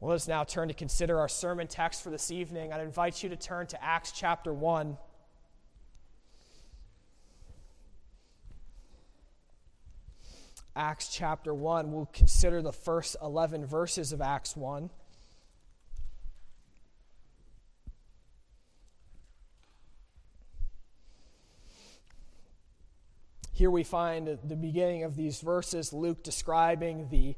Well, let's now turn to consider our sermon text for this evening. I'd invite you to turn to Acts chapter 1. Acts chapter 1. We'll consider the first 11 verses of Acts 1. Here we find at the beginning of these verses Luke describing the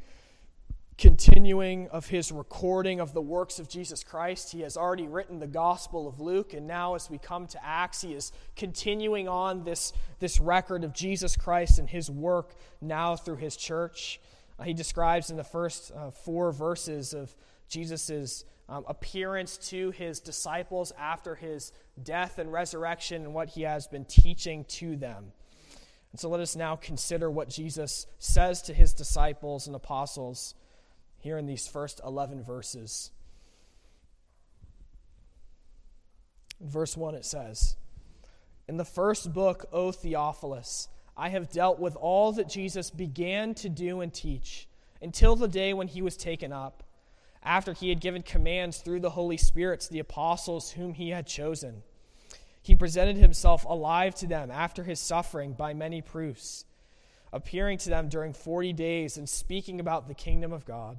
continuing of his recording of the works of Jesus Christ. He has already written the Gospel of Luke, and now as we come to Acts, he is continuing on this, this record of Jesus Christ and his work now through his church. Uh, he describes in the first uh, four verses of Jesus' um, appearance to his disciples after his death and resurrection and what he has been teaching to them. And so let us now consider what Jesus says to his disciples and apostles here in these first 11 verses. In verse 1, it says, In the first book, O Theophilus, I have dealt with all that Jesus began to do and teach until the day when he was taken up, after he had given commands through the Holy Spirit to the apostles whom he had chosen he presented himself alive to them after his suffering by many proofs, appearing to them during 40 days and speaking about the kingdom of God.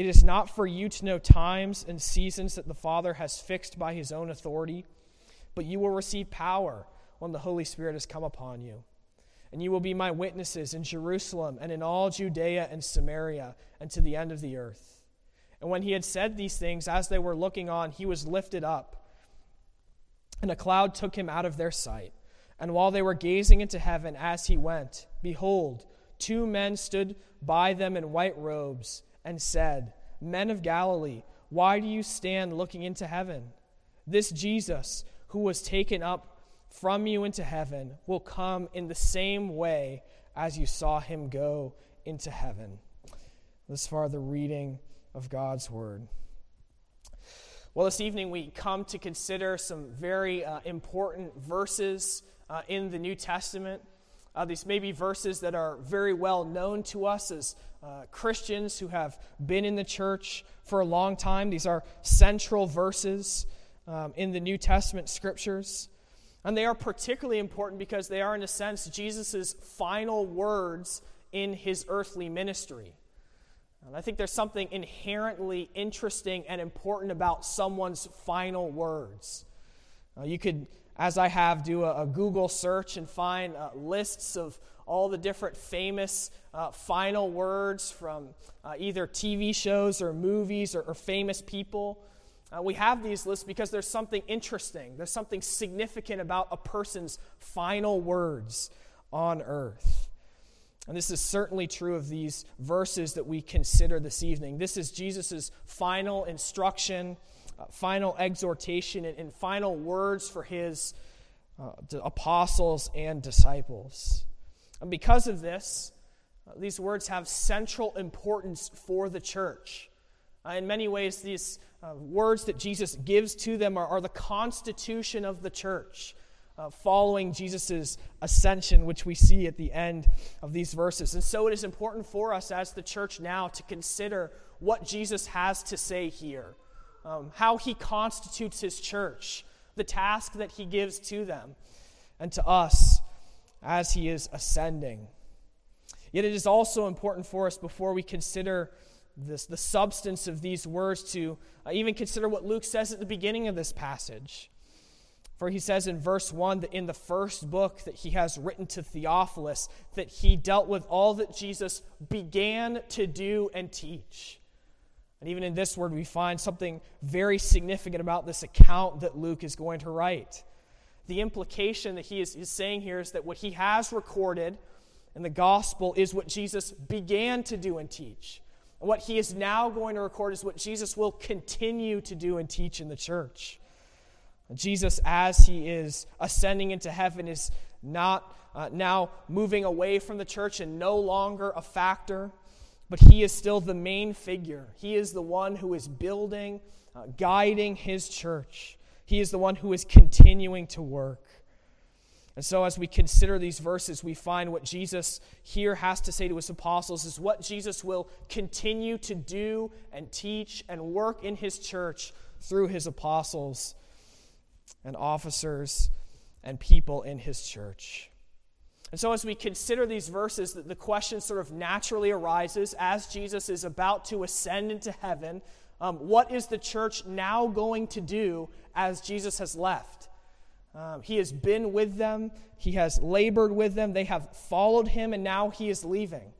It is not for you to know times and seasons that the Father has fixed by his own authority, but you will receive power when the Holy Spirit has come upon you. And you will be my witnesses in Jerusalem and in all Judea and Samaria and to the end of the earth. And when he had said these things, as they were looking on, he was lifted up and a cloud took him out of their sight. And while they were gazing into heaven as he went, behold, two men stood by them in white robes and said, Men of Galilee, why do you stand looking into heaven? This Jesus, who was taken up from you into heaven, will come in the same way as you saw him go into heaven. This far, the reading of God's word. Well, this evening we come to consider some very uh, important verses uh, in the New Testament. Uh, these may be verses that are very well known to us as uh, Christians who have been in the church for a long time. These are central verses um, in the New Testament scriptures. And they are particularly important because they are, in a sense, Jesus' final words in his earthly ministry. And I think there's something inherently interesting and important about someone's final words. Uh, you could, as I have, do a, a Google search and find uh, lists of all the different famous uh, final words from uh, either TV shows or movies or, or famous people. Uh, we have these lists because there's something interesting, there's something significant about a person's final words on earth. And this is certainly true of these verses that we consider this evening. This is Jesus' final instruction, uh, final exhortation, and, and, final words for his uh, apostles and disciples. And because of this, uh, these words have central importance for the church. Uh, in many ways, these words that Jesus gives to them are, are the constitution of the church following Jesus' ascension, which we see at the end of these verses. And so it is important for us as the church now to consider what Jesus has to say here, um, how he constitutes his church, the task that he gives to them and to us as he is ascending. Yet it is also important for us before we consider this, the substance of these words to uh, even consider what Luke says at the beginning of this passage. For he says in verse 1 that in the first book that he has written to Theophilus, that he dealt with all that Jesus began to do and teach. And even in this word, we find something very significant about this account that Luke is going to write. The implication that he is, is saying here is that what he has recorded in the gospel is what Jesus began to do and teach. And what he is now going to record is what Jesus will continue to do and teach in the church. Jesus, as he is ascending into heaven, is not uh, now moving away from the church and no longer a factor, but he is still the main figure. He is the one who is building, uh, guiding his church. He is the one who is continuing to work. And so, as we consider these verses, we find what Jesus here has to say to his apostles is what Jesus will continue to do and teach and work in his church through his apostles and officers and people in his church. And so, as we consider these verses, the question sort of naturally arises as Jesus is about to ascend into heaven. Um, what is the church now going to do as Jesus has left? Um, he has been with them, he has labored with them, they have followed him, and now he is leaving.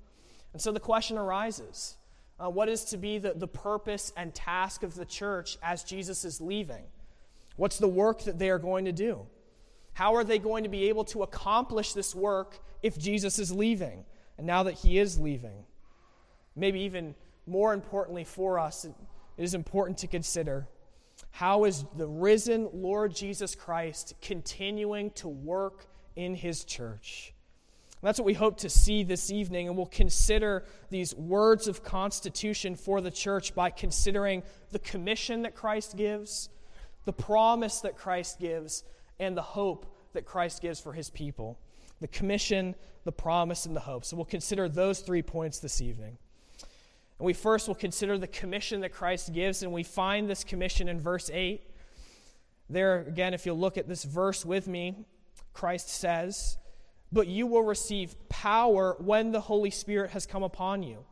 And so the question arises uh, what is to be the, the purpose and task of the church as Jesus is leaving? What's the work that they are going to do? How are they going to be able to accomplish this work if Jesus is leaving? And now that he is leaving, maybe even more importantly for us, it is important to consider how is the risen Lord Jesus Christ continuing to work in his church? That's what we hope to see this evening, and we'll consider these words of constitution for the church by considering the commission that Christ gives, the promise that Christ gives, and the hope that Christ gives for his people. The commission, the promise, and the hope. So we'll consider those three points this evening. And we first will consider the commission that Christ gives, and we find this commission in verse 8. There, again, if you'll look at this verse with me, Christ says, But you will receive power when the Holy Spirit has come upon you,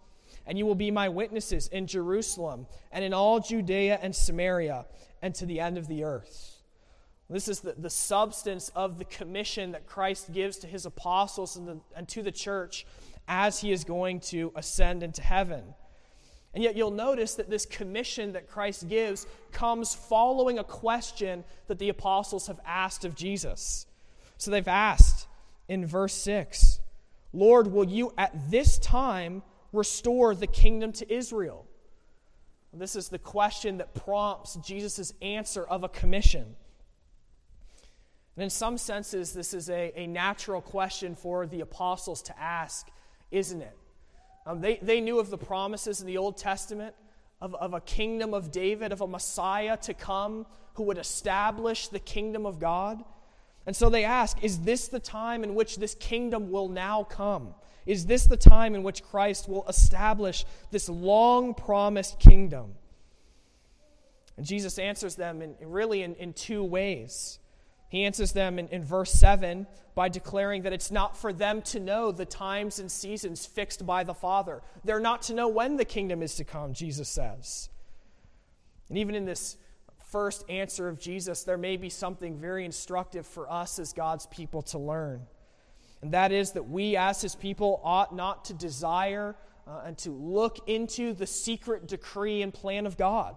and you will be my witnesses in Jerusalem and in all Judea and Samaria and to the end of the earth. This is the, the substance of the commission that Christ gives to his apostles and, the, and to the church as he is going to ascend into heaven. And yet you'll notice that this commission that Christ gives comes following a question that the apostles have asked of Jesus. So they've asked in verse 6 Lord, will you at this time restore the kingdom to Israel? This is the question that prompts Jesus' answer of a commission. And in some senses, this is a, a natural question for the apostles to ask, isn't it? Um, they, they knew of the promises in the Old Testament of, of a kingdom of David, of a Messiah to come who would establish the kingdom of God. And so they ask, is this the time in which this kingdom will now come? Is this the time in which Christ will establish this long promised kingdom? And Jesus answers them in, really in, in two ways. He answers them in, in verse 7 by declaring that it's not for them to know the times and seasons fixed by the Father. They're not to know when the kingdom is to come, Jesus says. And even in this first answer of Jesus, there may be something very instructive for us as God's people to learn. And that is that we, as his people, ought not to desire uh, and to look into the secret decree and plan of God.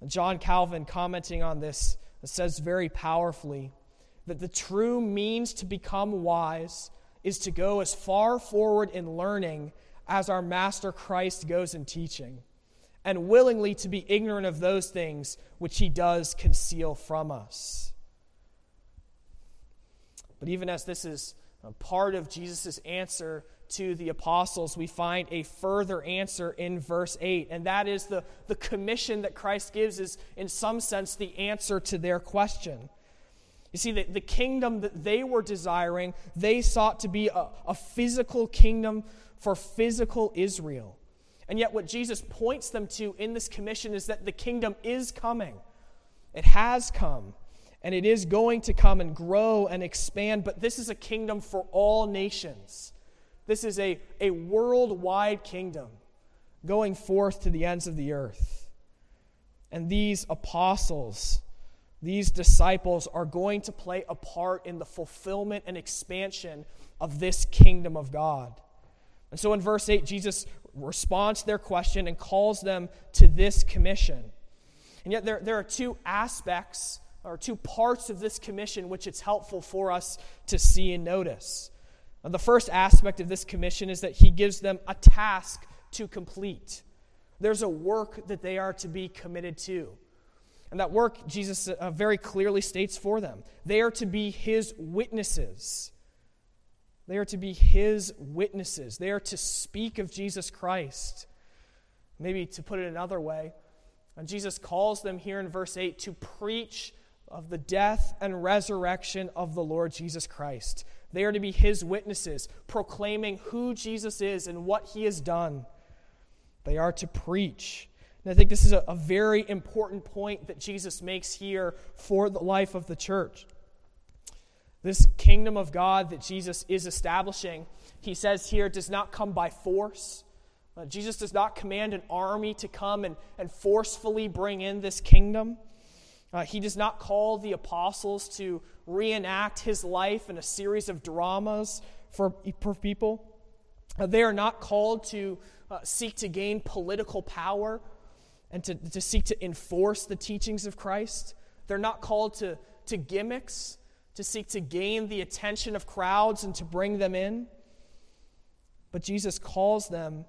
And John Calvin, commenting on this, says very powerfully that the true means to become wise is to go as far forward in learning as our Master Christ goes in teaching, and willingly to be ignorant of those things which he does conceal from us. But even as this is uh, part of Jesus' answer to the apostles, we find a further answer in verse 8. And that is the, the commission that Christ gives is, in some sense, the answer to their question. You see, the, the kingdom that they were desiring, they sought to be a, a physical kingdom for physical Israel. And yet, what Jesus points them to in this commission is that the kingdom is coming. It has come, and it is going to come and grow and expand, but this is a kingdom for all nations. This is a, a worldwide kingdom going forth to the ends of the earth. And these apostles, these disciples, are going to play a part in the fulfillment and expansion of this kingdom of God. And so in verse 8, Jesus responds to their question and calls them to this commission. And yet, there, there are two aspects or two parts of this commission which it's helpful for us to see and notice. The first aspect of this commission is that he gives them a task to complete. There's a work that they are to be committed to. And that work, Jesus uh, very clearly states for them. They are to be his witnesses. They are to be his witnesses. They are to speak of Jesus Christ. Maybe to put it another way, and Jesus calls them here in verse 8 to preach of the death and resurrection of the Lord Jesus Christ. They are to be his witnesses, proclaiming who Jesus is and what he has done. They are to preach. And I think this is a, a very important point that Jesus makes here for the life of the church. This kingdom of God that Jesus is establishing, he says here, does not come by force. Uh, Jesus does not command an army to come and, and forcefully bring in this kingdom. Uh, he does not call the apostles to reenact his life in a series of dramas for, for people. Uh, they are not called to uh, seek to gain political power and to, to seek to enforce the teachings of Christ. They're not called to, to gimmicks, to seek to gain the attention of crowds and to bring them in. But Jesus calls them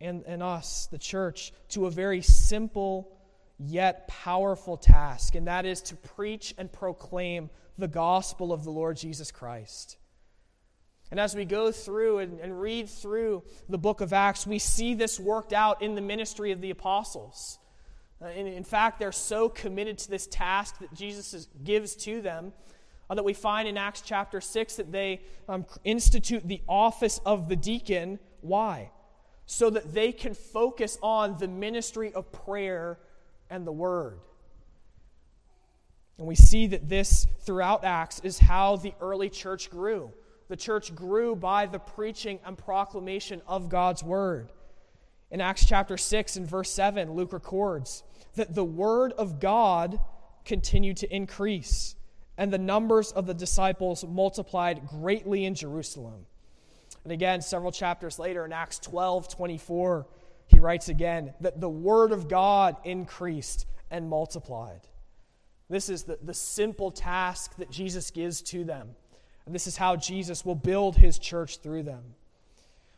and, and us, the church, to a very simple yet powerful task, and that is to preach and proclaim the gospel of the Lord Jesus Christ. And as we go through and, and, read through the book of Acts, we see this worked out in the ministry of the apostles. Uh, in, in, fact, they're so committed to this task that Jesus is, gives to them uh, that we find in Acts chapter 6 that they um, institute the office of the deacon. Why? So that they can focus on the ministry of prayer and the word. And we see that this throughout Acts is how the early church grew. The church grew by the preaching and proclamation of God's word. In Acts chapter 6 and verse 7, Luke records that the word of God continued to increase, and the numbers of the disciples multiplied greatly in Jerusalem. And again, several chapters later, in Acts 12 24, he writes again that the word of God increased and multiplied. This is the, the simple task that Jesus gives to them. And this is how Jesus will build his church through them.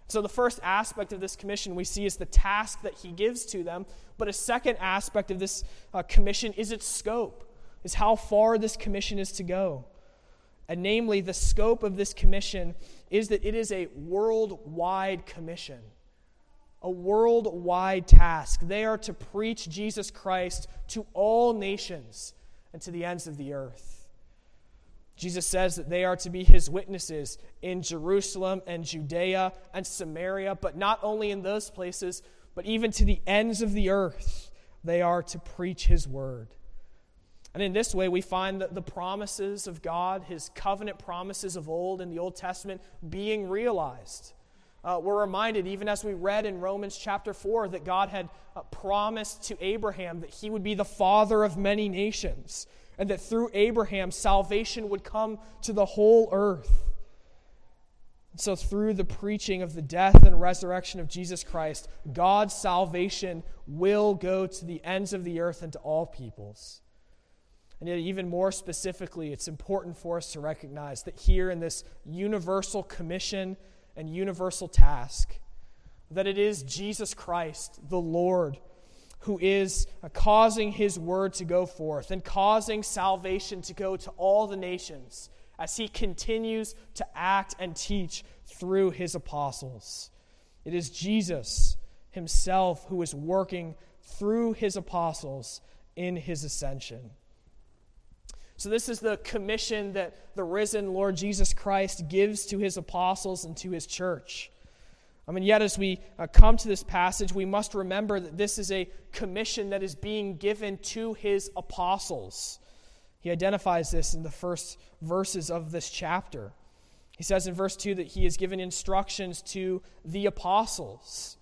So, the first aspect of this commission we see is the task that he gives to them. But a second aspect of this uh, commission is its scope, is how far this commission is to go. And namely, the scope of this commission is that it is a worldwide commission, a worldwide task. They are to preach Jesus Christ to all nations and to the ends of the earth. Jesus says that they are to be his witnesses in Jerusalem and Judea and Samaria, but not only in those places, but even to the ends of the earth, they are to preach his word. And in this way, we find that the promises of God, his covenant promises of old in the Old Testament, being realized. Uh, we're reminded, even as we read in Romans chapter 4, that God had uh, promised to Abraham that he would be the father of many nations and that through Abraham, salvation would come to the whole earth. So, through the preaching of the death and resurrection of Jesus Christ, God's salvation will go to the ends of the earth and to all peoples. And yet, even more specifically, it's important for us to recognize that here in this universal commission and universal task, that it is Jesus Christ, the Lord, who is uh, causing his word to go forth and causing salvation to go to all the nations as he continues to act and teach through his apostles. It is Jesus himself who is working through his apostles in his ascension. So, this is the commission that the risen Lord Jesus Christ gives to his apostles and to his church. I mean, yet as we uh, come to this passage, we must remember that this is a commission that is being given to his apostles. He identifies this in the first verses of this chapter. He says in verse 2 that he has given instructions to the apostles.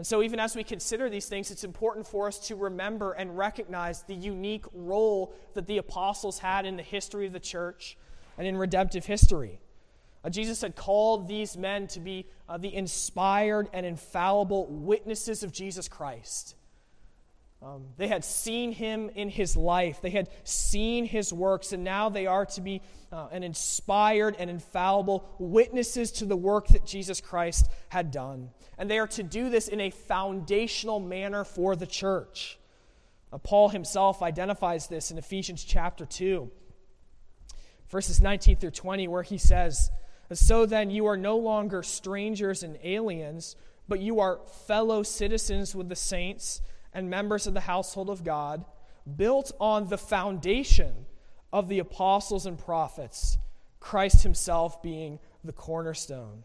And so, even as we consider these things, it's important for us to remember and recognize the unique role that the apostles had in the history of the church and in redemptive history. Uh, Jesus had called these men to be uh, the inspired and infallible witnesses of Jesus Christ. Um, they had seen him in his life, they had seen his works, and now they are to be uh, an inspired and infallible witnesses to the work that Jesus Christ had done. And they are to do this in a foundational manner for the church. Uh, Paul himself identifies this in Ephesians chapter 2, verses 19 through 20, where he says, So then you are no longer strangers and aliens, but you are fellow citizens with the saints and members of the household of God, built on the foundation of the apostles and prophets, Christ himself being the cornerstone.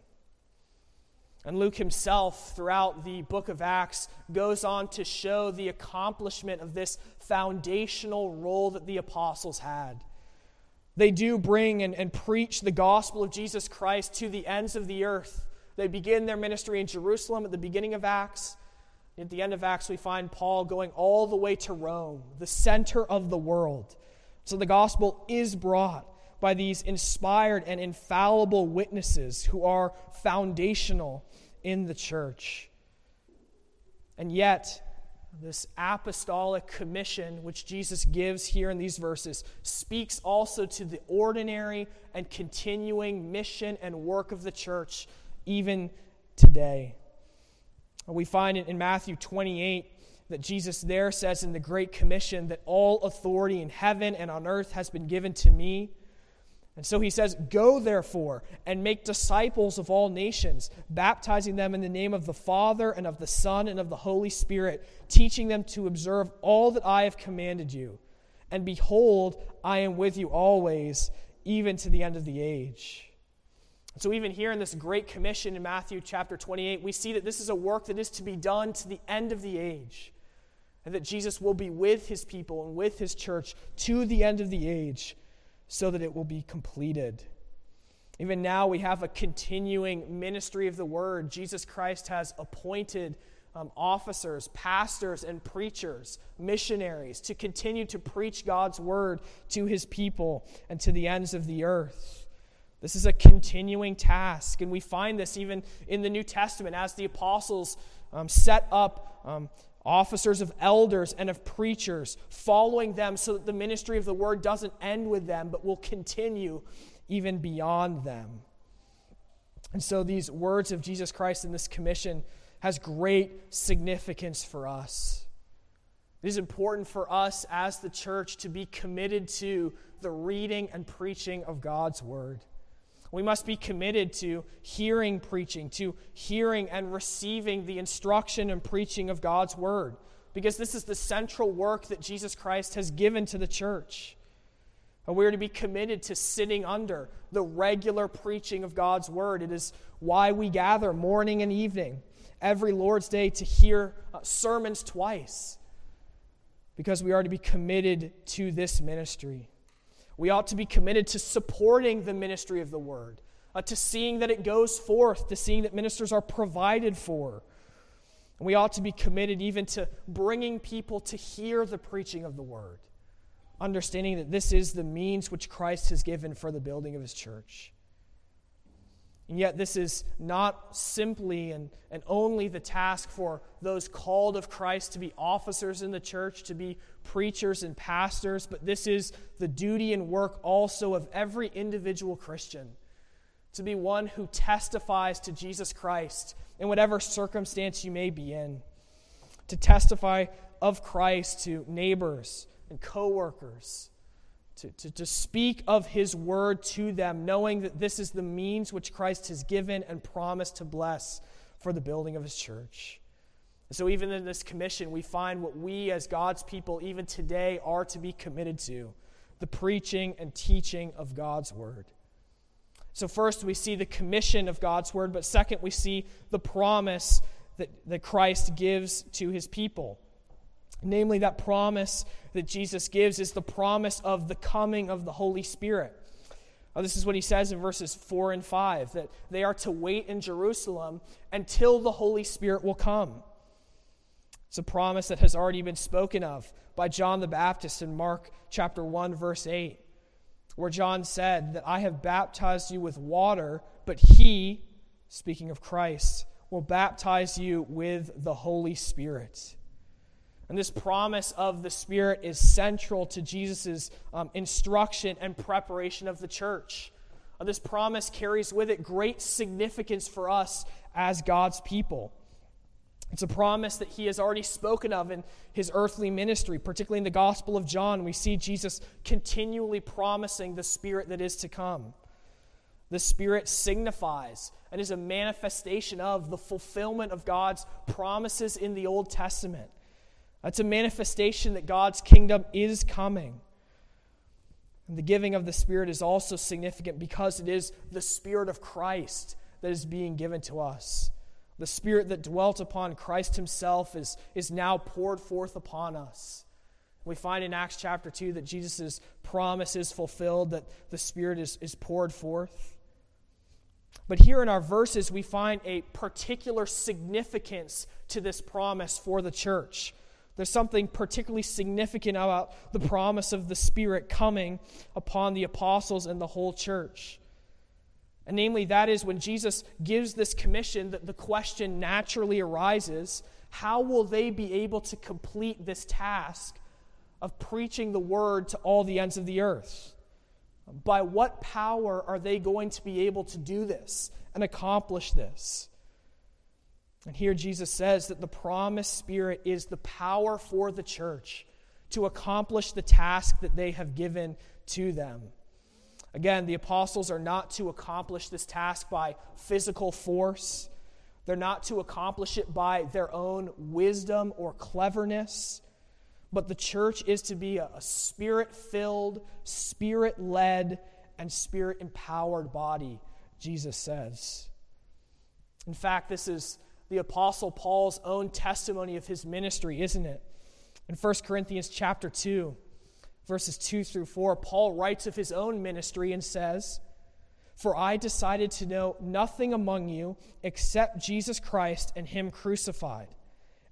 And Luke himself, throughout the book of Acts, goes on to show the accomplishment of this foundational role that the apostles had. They do bring and, and preach the gospel of Jesus Christ to the ends of the earth. They begin their ministry in Jerusalem at the beginning of Acts. At the end of Acts, we find Paul going all the way to Rome, the center of the world. So the gospel is brought by these inspired and infallible witnesses who are foundational in the church. And yet, this apostolic commission, which Jesus gives here in these verses, speaks also to the ordinary and continuing mission and work of the church, even today. We find in Matthew 28 that Jesus there says in the Great Commission that all authority in heaven and on earth has been given to me. And so he says, Go therefore and make disciples of all nations, baptizing them in the name of the Father and of the Son and of the Holy Spirit, teaching them to observe all that I have commanded you. And behold, I am with you always, even to the end of the age. So, even here in this great commission in Matthew chapter 28, we see that this is a work that is to be done to the end of the age. And that Jesus will be with his people and with his church to the end of the age so that it will be completed. Even now, we have a continuing ministry of the word. Jesus Christ has appointed um, officers, pastors, and preachers, missionaries, to continue to preach God's word to his people and to the ends of the earth. This is a continuing task, and we find this even in the New Testament as the apostles um, set up um, officers of elders and of preachers, following them so that the ministry of the word doesn't end with them, but will continue even beyond them. And so these words of Jesus Christ in this commission has great significance for us. It is important for us as the church to be committed to the reading and preaching of God's word. We must be committed to hearing preaching, to hearing and receiving the instruction and preaching of God's word, because this is the central work that Jesus Christ has given to the church. And we are to be committed to sitting under the regular preaching of God's word. It is why we gather morning and evening every Lord's Day to hear uh, sermons twice, because we are to be committed to this ministry. We ought to be committed to supporting the ministry of the word, uh, to seeing that it goes forth, to seeing that ministers are provided for. And we ought to be committed even to bringing people to hear the preaching of the word, understanding that this is the means which Christ has given for the building of his church. And yet, this is not simply and, and only the task for those called of Christ to be officers in the church, to be preachers and pastors, but this is the duty and work also of every individual Christian to be one who testifies to Jesus Christ in whatever circumstance you may be in, to testify of Christ to neighbors and coworkers to, to, to speak of his word to them, knowing that this is the means which Christ has given and promised to bless for the building of his church. so, even in this commission, we find what we as God's people, even today, are to be committed to the preaching and teaching of God's word. So, first, we see the commission of God's word, but second, we see the promise that, that Christ gives to his people. Namely, that promise that Jesus gives is the promise of the coming of the Holy Spirit. This is what he says in verses 4 and 5 that they are to wait in Jerusalem until the Holy Spirit will come. It's a promise that has already been spoken of by John the Baptist in Mark chapter 1, verse 8, where John said that I have baptized you with water, but he, speaking of Christ, will baptize you with the Holy Spirit. And this promise of the Spirit is central to Jesus' um, instruction and preparation of the church. Uh, this promise carries with it great significance for us as God's people. It's a promise that he has already spoken of in his earthly ministry, particularly in the Gospel of John. We see Jesus continually promising the Spirit that is to come. The Spirit signifies and is a manifestation of the fulfillment of God's promises in the Old Testament. It's a manifestation that God's kingdom is coming. And the giving of the Spirit is also significant because it is the Spirit of Christ that is being given to us. The Spirit that dwelt upon Christ Himself is, is now poured forth upon us. We find in Acts chapter 2 that Jesus' promise is fulfilled, that the Spirit is, is poured forth. But here in our verses, we find a particular significance to this promise for the church. There's something particularly significant about the promise of the Spirit coming upon the apostles and the whole church. And namely, that is when Jesus gives this commission, that the question naturally arises how will they be able to complete this task of preaching the word to all the ends of the earth? By what power are they going to be able to do this and accomplish this? And here Jesus says that the promised Spirit is the power for the church to accomplish the task that they have given to them. Again, the apostles are not to accomplish this task by physical force. They're not to accomplish it by their own wisdom or cleverness. But the church is to be a, spirit filled, spirit led, and spirit empowered body, Jesus says. In fact, this is the apostle Paul's own testimony of his ministry, isn't it? In 1 Corinthians chapter 2, verses 2 through 4, Paul writes of his own ministry and says, For I decided to know nothing among you except Jesus Christ and him crucified.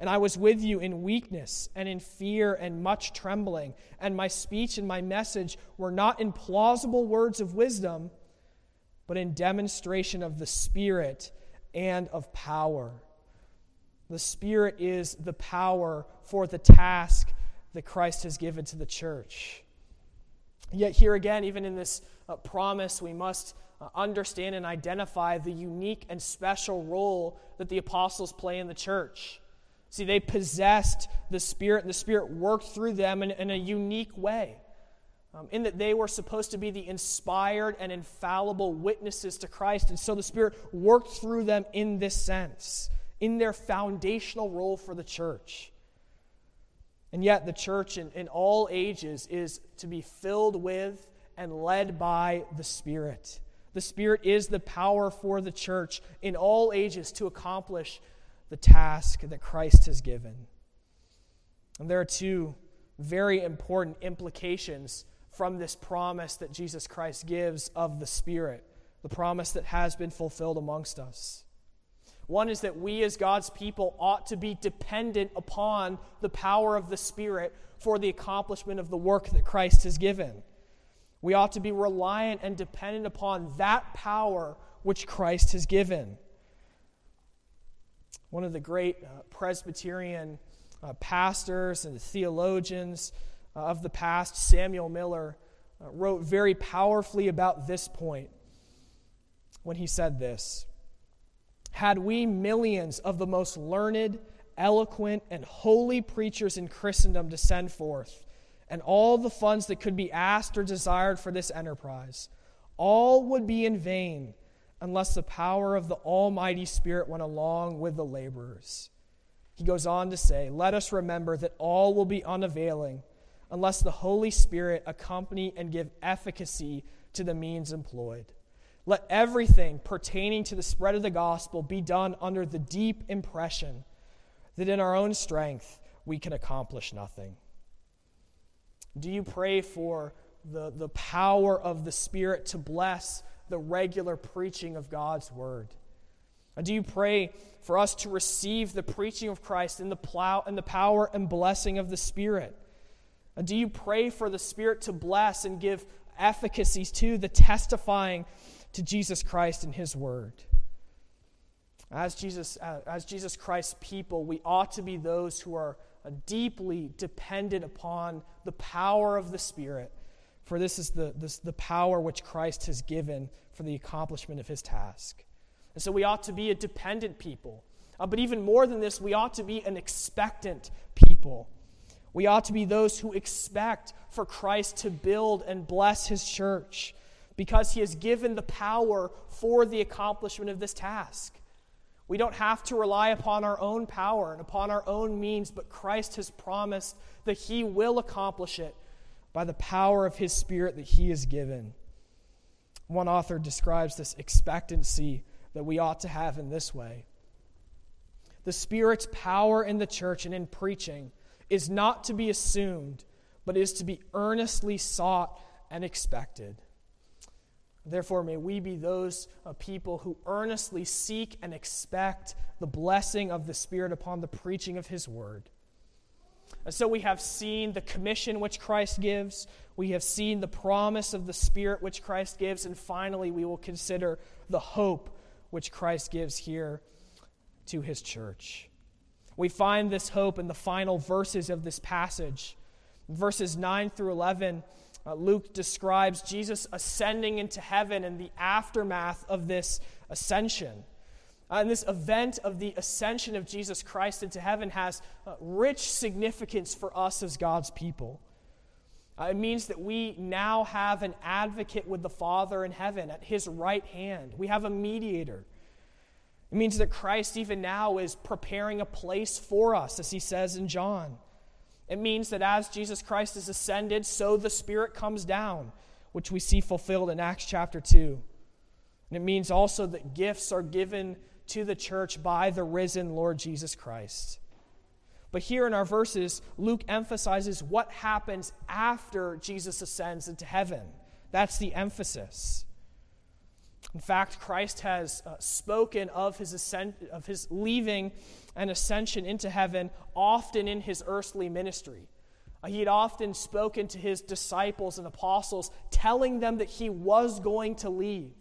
And I was with you in weakness and in fear and much trembling, and my speech and my message were not in plausible words of wisdom, but in demonstration of the Spirit and of power. The Spirit is the power for the task that Christ has given to the church. Yet, here again, even in this uh, promise, we must uh, understand and identify the unique and special role that the apostles play in the church. See, they possessed the Spirit, and the Spirit worked through them in, in a unique way. Um, in that they were supposed to be the inspired and infallible witnesses to Christ. And so the Spirit worked through them in this sense, in their foundational role for the church. And yet, the church in, in all ages is to be filled with and led by the Spirit. The Spirit is the power for the church in all ages to accomplish the task that Christ has given. And there are two very important implications from this promise that Jesus Christ gives of the Spirit, the promise that has been fulfilled amongst us. One is that we, as God's people, ought to be dependent upon the power of the Spirit for the accomplishment of the work that Christ has given. We ought to be reliant and dependent upon that power which Christ has given. One of the great uh, Presbyterian uh, pastors and theologians of the past, Samuel Miller, uh, wrote very powerfully about this point when he said this Had we millions of the most learned, eloquent, and holy preachers in Christendom to send forth, and all the funds that could be asked or desired for this enterprise, all would be in vain unless the power of the Almighty Spirit went along with the laborers. He goes on to say, Let us remember that all will be unavailing unless the Holy Spirit accompany and give efficacy to the means employed. Let everything pertaining to the spread of the gospel be done under the deep impression that in our own strength we can accomplish nothing. Do you pray for the, the power of the Spirit to bless the regular preaching of God's word? And do you pray for us to receive the preaching of Christ in the, plow, in the power and blessing of the Spirit? Do you pray for the Spirit to bless and give efficacies to the testifying to Jesus Christ and His word? As Jesus, uh, as Jesus Christ's people, we ought to be those who are uh, deeply dependent upon the power of the Spirit for this is the, this, the power which Christ has given for the accomplishment of his task. And so we ought to be a dependent people, Uh, but even more than this, we ought to be an expectant people. We ought to be those who expect for Christ to build and bless his church because he has given the power for the accomplishment of this task. We don't have to rely upon our own power and upon our own means, but Christ has promised that he will accomplish it by the power of his Spirit that he has given. One author describes this expectancy that we ought to have in this way The Spirit's power in the church and in preaching is not to be assumed, but is to be earnestly sought and expected. Therefore, may we be those uh, people who earnestly seek and expect the blessing of the Spirit upon the preaching of His Word. And so we have seen the commission which Christ gives, we have seen the promise of the Spirit which Christ gives, and finally we will consider the hope which Christ gives here to His church. We find this hope in the final verses of this passage. Verses 9 through 11, uh, Luke describes Jesus ascending into heaven and the aftermath of this ascension. Uh, and this event of the ascension of Jesus Christ into heaven has uh, rich significance for us as God's people. Uh, it means that we now have an advocate with the Father in heaven at his right hand. We have a mediator. It means that Christ, even now, is preparing a place for us, as he says in John. It means that as Jesus Christ is ascended, so the Spirit comes down, which we see fulfilled in Acts chapter 2. And it means also that gifts are given to the church by the risen Lord Jesus Christ. But here in our verses, Luke emphasizes what happens after Jesus ascends into heaven. That's the emphasis. In fact, Christ has uh, spoken of his, ascent, of his leaving and ascension into heaven often in his earthly ministry. Uh, he had often spoken to his disciples and apostles, telling them that he was going to leave.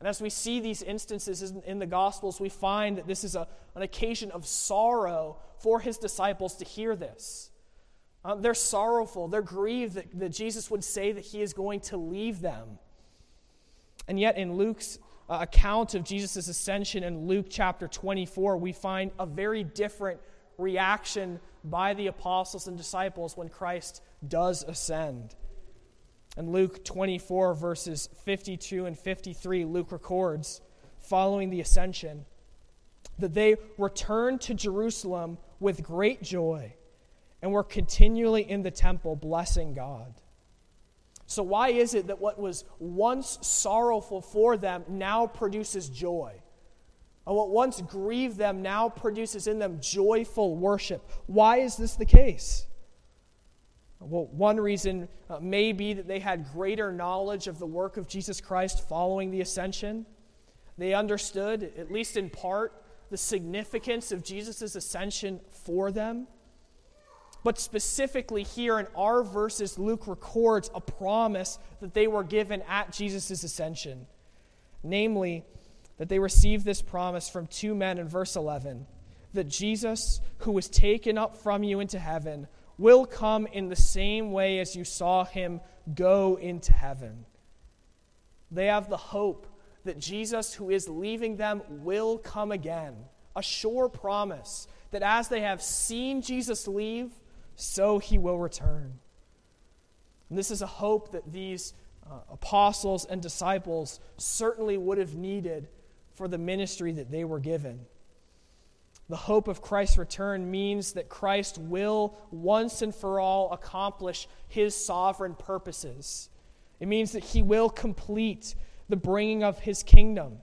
And as we see these instances in, in the Gospels, we find that this is a, an occasion of sorrow for his disciples to hear this. Uh, they're sorrowful, they're grieved that, that Jesus would say that he is going to leave them. And yet, in Luke's uh, account of Jesus' ascension in Luke chapter 24, we find a very different reaction by the apostles and disciples when Christ does ascend. In Luke 24, verses 52 and 53, Luke records, following the ascension, that they returned to Jerusalem with great joy and were continually in the temple blessing God. So, why is it that what was once sorrowful for them now produces joy? And what once grieved them now produces in them joyful worship? Why is this the case? Well, one reason uh, may be that they had greater knowledge of the work of Jesus Christ following the ascension. They understood, at least in part, the significance of Jesus' ascension for them. But specifically here in our verses, Luke records a promise that they were given at Jesus' ascension. Namely, that they received this promise from two men in verse 11 that Jesus, who was taken up from you into heaven, will come in the same way as you saw him go into heaven. They have the hope that Jesus, who is leaving them, will come again. A sure promise that as they have seen Jesus leave, so he will return. And this is a hope that these uh, apostles and disciples certainly would have needed for the ministry that they were given. The hope of Christ's return means that Christ will once and for all accomplish his sovereign purposes. It means that he will complete the bringing of his kingdom.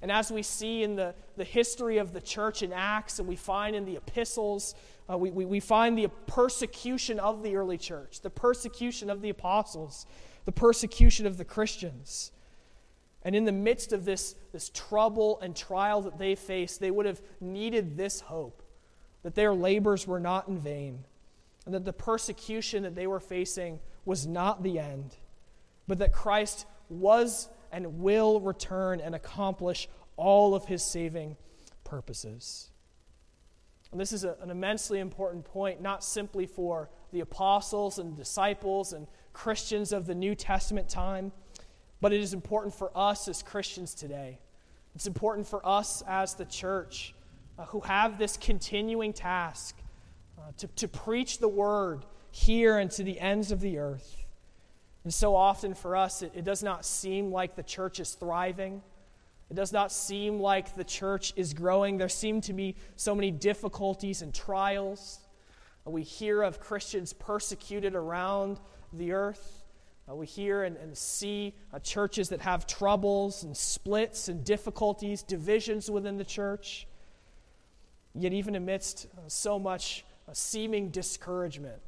And as we see in the, the history of the church in Acts, and we find in the epistles, uh, we, we, we find the persecution of the early church, the persecution of the apostles, the persecution of the Christians. And in the midst of this, this trouble and trial that they faced, they would have needed this hope that their labors were not in vain, and that the persecution that they were facing was not the end, but that Christ was and will return and accomplish all of his saving purposes. And this is a, an immensely important point, not simply for the apostles and disciples and Christians of the New Testament time, but it is important for us as Christians today. It's important for us as the church uh, who have this continuing task uh, to, to preach the word here and to the ends of the earth. And so often for us, it, it does not seem like the church is thriving. It does not seem like the church is growing. There seem to be so many difficulties and trials. We hear of Christians persecuted around the earth. Uh, we hear and, and see uh, churches that have troubles and splits and difficulties, divisions within the church. Yet, even amidst uh, so much uh, seeming discouragement,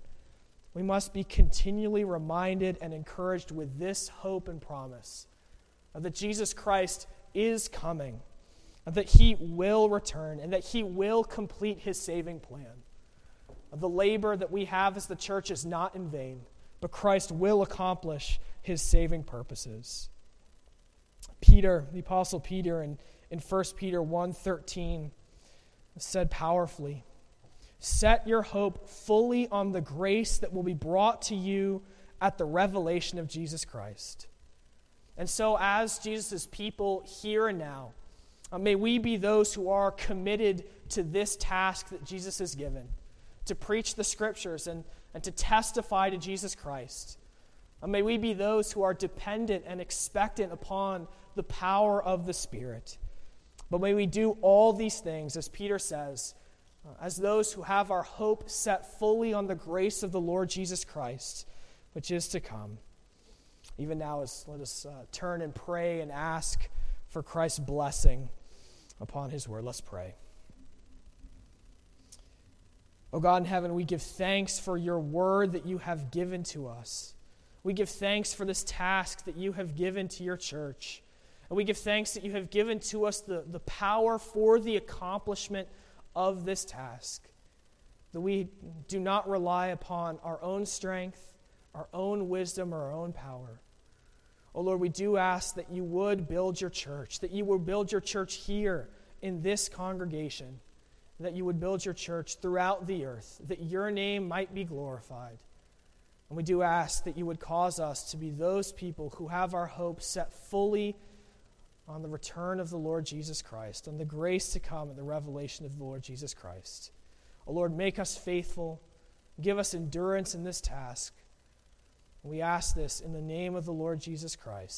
we must be continually reminded and encouraged with this hope and promise that Jesus Christ is coming, that he will return, and that he will complete his saving plan. The labor that we have as the church is not in vain but Christ will accomplish his saving purposes. Peter, the apostle Peter in, in 1 Peter 1:13 said powerfully, "Set your hope fully on the grace that will be brought to you at the revelation of Jesus Christ." And so as Jesus' people here and now, uh, may we be those who are committed to this task that Jesus has given to preach the scriptures and, and to testify to Jesus Christ. And may we be those who are dependent and expectant upon the power of the Spirit. But may we do all these things, as Peter says, uh, as those who have our hope set fully on the grace of the Lord Jesus Christ, which is to come. Even now, let us uh, turn and pray and ask for Christ's blessing upon his word. Let's pray. Oh God in heaven, we give thanks for your word that you have given to us. We give thanks for this task that you have given to your church. And we give thanks that you have given to us the, the power for the accomplishment of this task. That we do not rely upon our own strength, our own wisdom, or our own power. Oh Lord, we do ask that you would build your church, that you would build your church here in this congregation that you would build your church throughout the earth, that your name might be glorified. And we do ask that you would cause us to be those people who have our hope set fully on the return of the Lord Jesus Christ, on the grace to come and the revelation of the Lord Jesus Christ. O oh Lord, make us faithful. Give us endurance in this task. We ask this in the name of the Lord Jesus Christ.